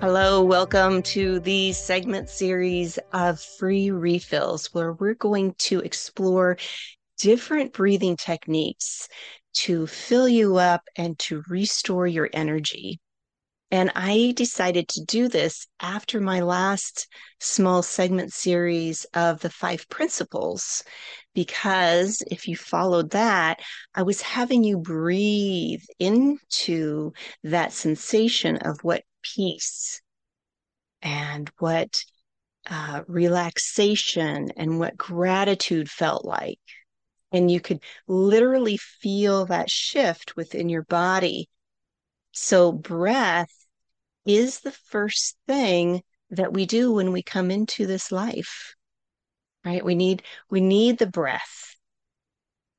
Hello, welcome to the segment series of free refills, where we're going to explore different breathing techniques to fill you up and to restore your energy. And I decided to do this after my last small segment series of the five principles, because if you followed that, I was having you breathe into that sensation of what peace and what uh, relaxation and what gratitude felt like. And you could literally feel that shift within your body. So, breath is the first thing that we do when we come into this life right we need we need the breath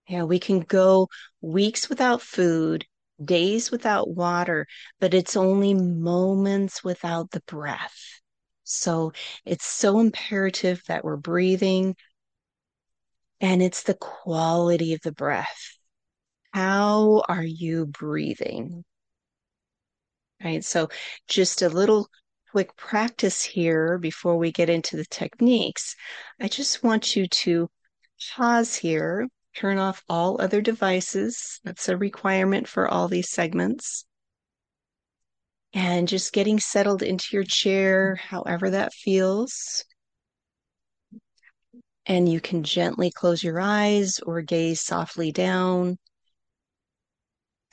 yeah we can go weeks without food days without water, but it's only moments without the breath. So it's so imperative that we're breathing. And it's the quality of the breath. How are you breathing? Right. So just a little quick practice here before we get into the techniques. I just want you to pause here turn off all other devices. That's a requirement for all these segments. And just getting settled into your chair, however that feels. And you can gently close your eyes or gaze softly down.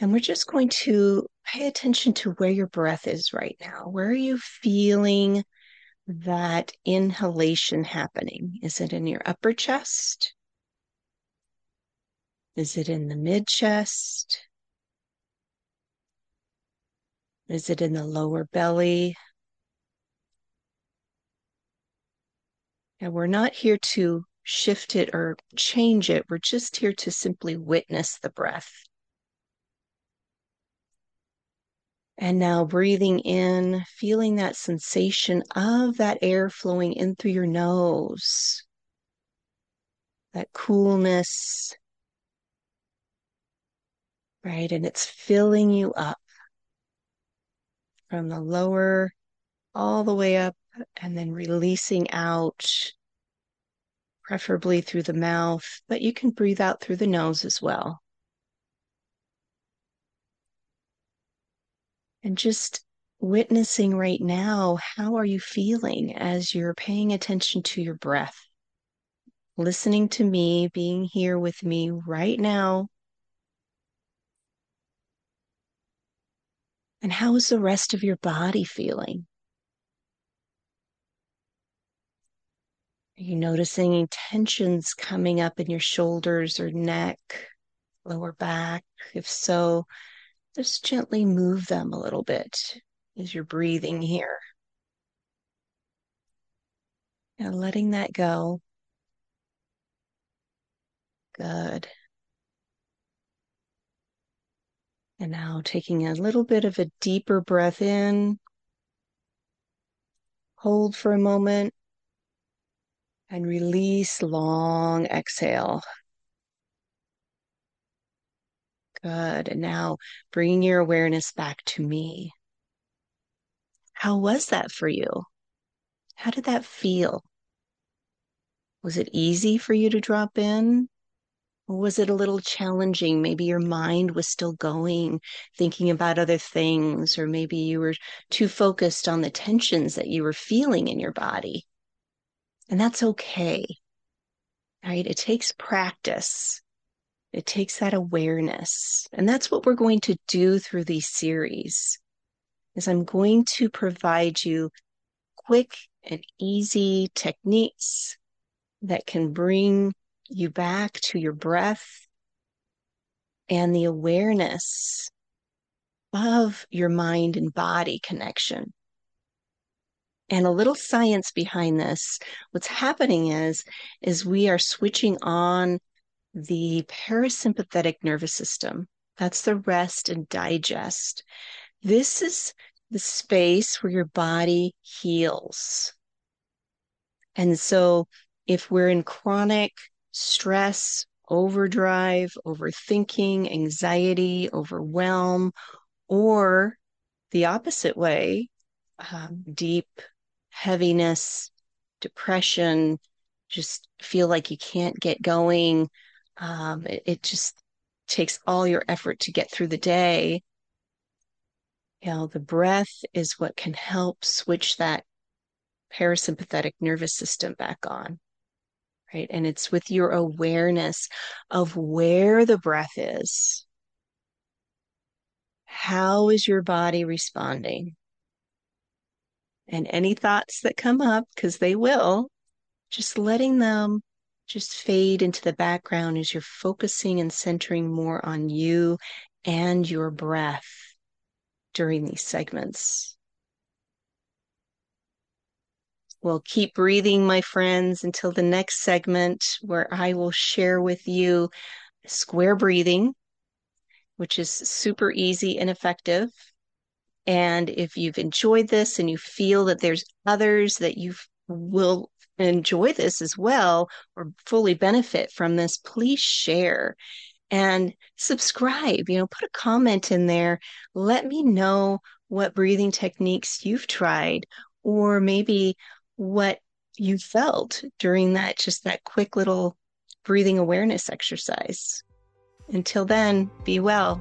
And we're just going to pay attention to where your breath is right now. Where are you feeling that inhalation happening? Is it in your upper chest? Is it in the mid chest? Is it in the lower belly? And we're not here to shift it or change it. We're just here to simply witness the breath. And now breathing in, feeling that sensation of that air flowing in through your nose, that coolness, right? And it's filling you up from the lower all the way up and then releasing out, preferably through the mouth, but you can breathe out through the nose as well. And just witnessing right now, how are you feeling as you're paying attention to your breath? Listening to me, being here with me right now And how is the rest of your body feeling? Are you noticing any tensions coming up in your shoulders or neck, lower back? If so, just gently move them a little bit as you're breathing here. And letting that go. Good. And now taking a little bit of a deeper breath in. Hold for a moment. And release long exhale. Good. And now bring your awareness back to me. How was that for you? How did that feel? Was it easy for you to drop in? Or was it a little challenging? Maybe your mind was still going, thinking about other things, or maybe you were too focused on the tensions that you were feeling in your body. And that's okay. Right? It takes practice. It takes that awareness. And that's what we're going to do through these series. Is I'm going to provide you quick and easy techniques that can bring you back to your breath and the awareness of your mind and body connection. And a little science behind this. What's happening is, is we are switching on the parasympathetic nervous system. That's the rest and digest. This is the space where your body heals. And so if we're in chronic stress, overdrive, overthinking, anxiety, overwhelm, or the opposite way, um, deep heaviness, depression, just feel like you can't get going. Um, it, it just takes all your effort to get through the day. You know, the breath is what can help switch that parasympathetic nervous system back on right? And it's with your awareness of where the breath is. How is your body responding? And any thoughts that come up, because they will, just letting them just fade into the background as you're focusing and centering more on you and your breath during these segments. We'll keep breathing, my friends, until the next segment where I will share with you square breathing, which is super easy and effective. And if you've enjoyed this and you feel that there's others that you will enjoy this as well or fully benefit from this, please share and subscribe. You know, put a comment in there. Let me know what breathing techniques you've tried, or maybe what you felt during that just that quick little breathing awareness exercise. Until then, be well.